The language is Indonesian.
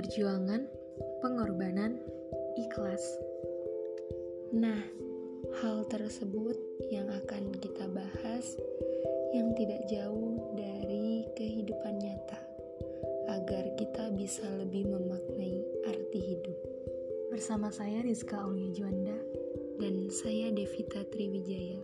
perjuangan, pengorbanan, ikhlas. Nah, hal tersebut yang akan kita bahas yang tidak jauh dari kehidupan nyata agar kita bisa lebih memaknai arti hidup. Bersama saya Rizka Aulia Juanda dan saya Devita Triwijaya.